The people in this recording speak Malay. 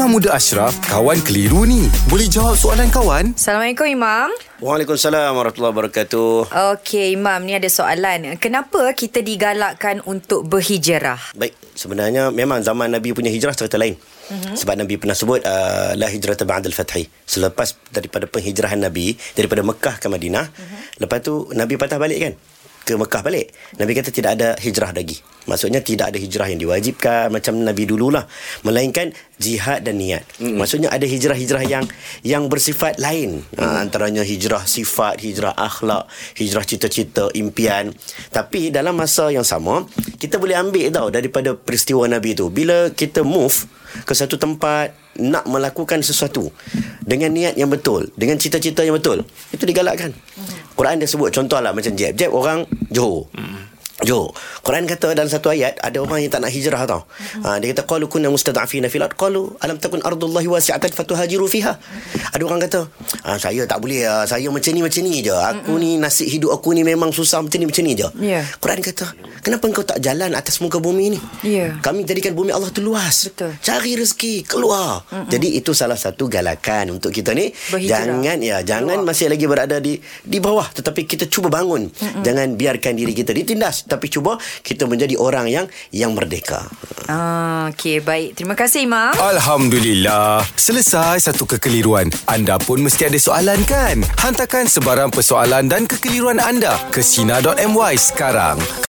Imam Muda Ashraf, kawan keliru ni. Boleh jawab soalan kawan? Assalamualaikum Imam. Waalaikumsalam warahmatullahi wabarakatuh. Okey Imam, ni ada soalan. Kenapa kita digalakkan untuk berhijrah? Baik, sebenarnya memang zaman Nabi punya hijrah cerita lain. Mm-hmm. Sebab Nabi pernah sebut uh, la hijrata ba'dal fathi. Selepas daripada penghijrahan Nabi daripada Mekah ke Madinah, mm-hmm. lepas tu Nabi patah balik kan? Ke Mekah balik. Nabi kata tidak ada hijrah lagi. Maksudnya tidak ada hijrah yang diwajibkan macam Nabi dululah. Melainkan jihad dan niat. Mm. Maksudnya ada hijrah-hijrah yang yang bersifat lain. Mm. Ha, antaranya hijrah sifat, hijrah akhlak, hijrah cita-cita, impian. Tapi dalam masa yang sama, kita boleh ambil tau daripada peristiwa Nabi tu. Bila kita move ke satu tempat nak melakukan sesuatu dengan niat yang betul, dengan cita-cita yang betul, itu digalakkan. Quran dia sebut contohlah macam Jeb. Jeb orang Johor. Hmm. Jo, Quran kata dalam satu ayat ada orang yang tak nak hijrah tau. Mm-hmm. Ha, dia kata qalu kunna mustad'afina fil ard qalu alam takun ardullahi wasi'atan fatuhajiru fiha. Ada orang kata, ah, saya tak boleh ah, saya macam ni macam ni je. Aku mm-hmm. ni nasib hidup aku ni memang susah macam ni macam ni je. Yeah. Quran kata, kenapa engkau tak jalan atas muka bumi ni? Yeah. Kami jadikan bumi Allah tu luas. Betul. Cari rezeki keluar. Mm-hmm. Jadi itu salah satu galakan untuk kita ni Berhijrah. jangan ya jangan keluar. masih lagi berada di di bawah tetapi kita cuba bangun. Mm-hmm. Jangan biarkan diri kita ditindas tapi cuba kita menjadi orang yang yang merdeka. Ah, okey, baik. Terima kasih Imam. Alhamdulillah. Selesai satu kekeliruan. Anda pun mesti ada soalan kan? Hantarkan sebarang persoalan dan kekeliruan anda ke Sina.my sekarang.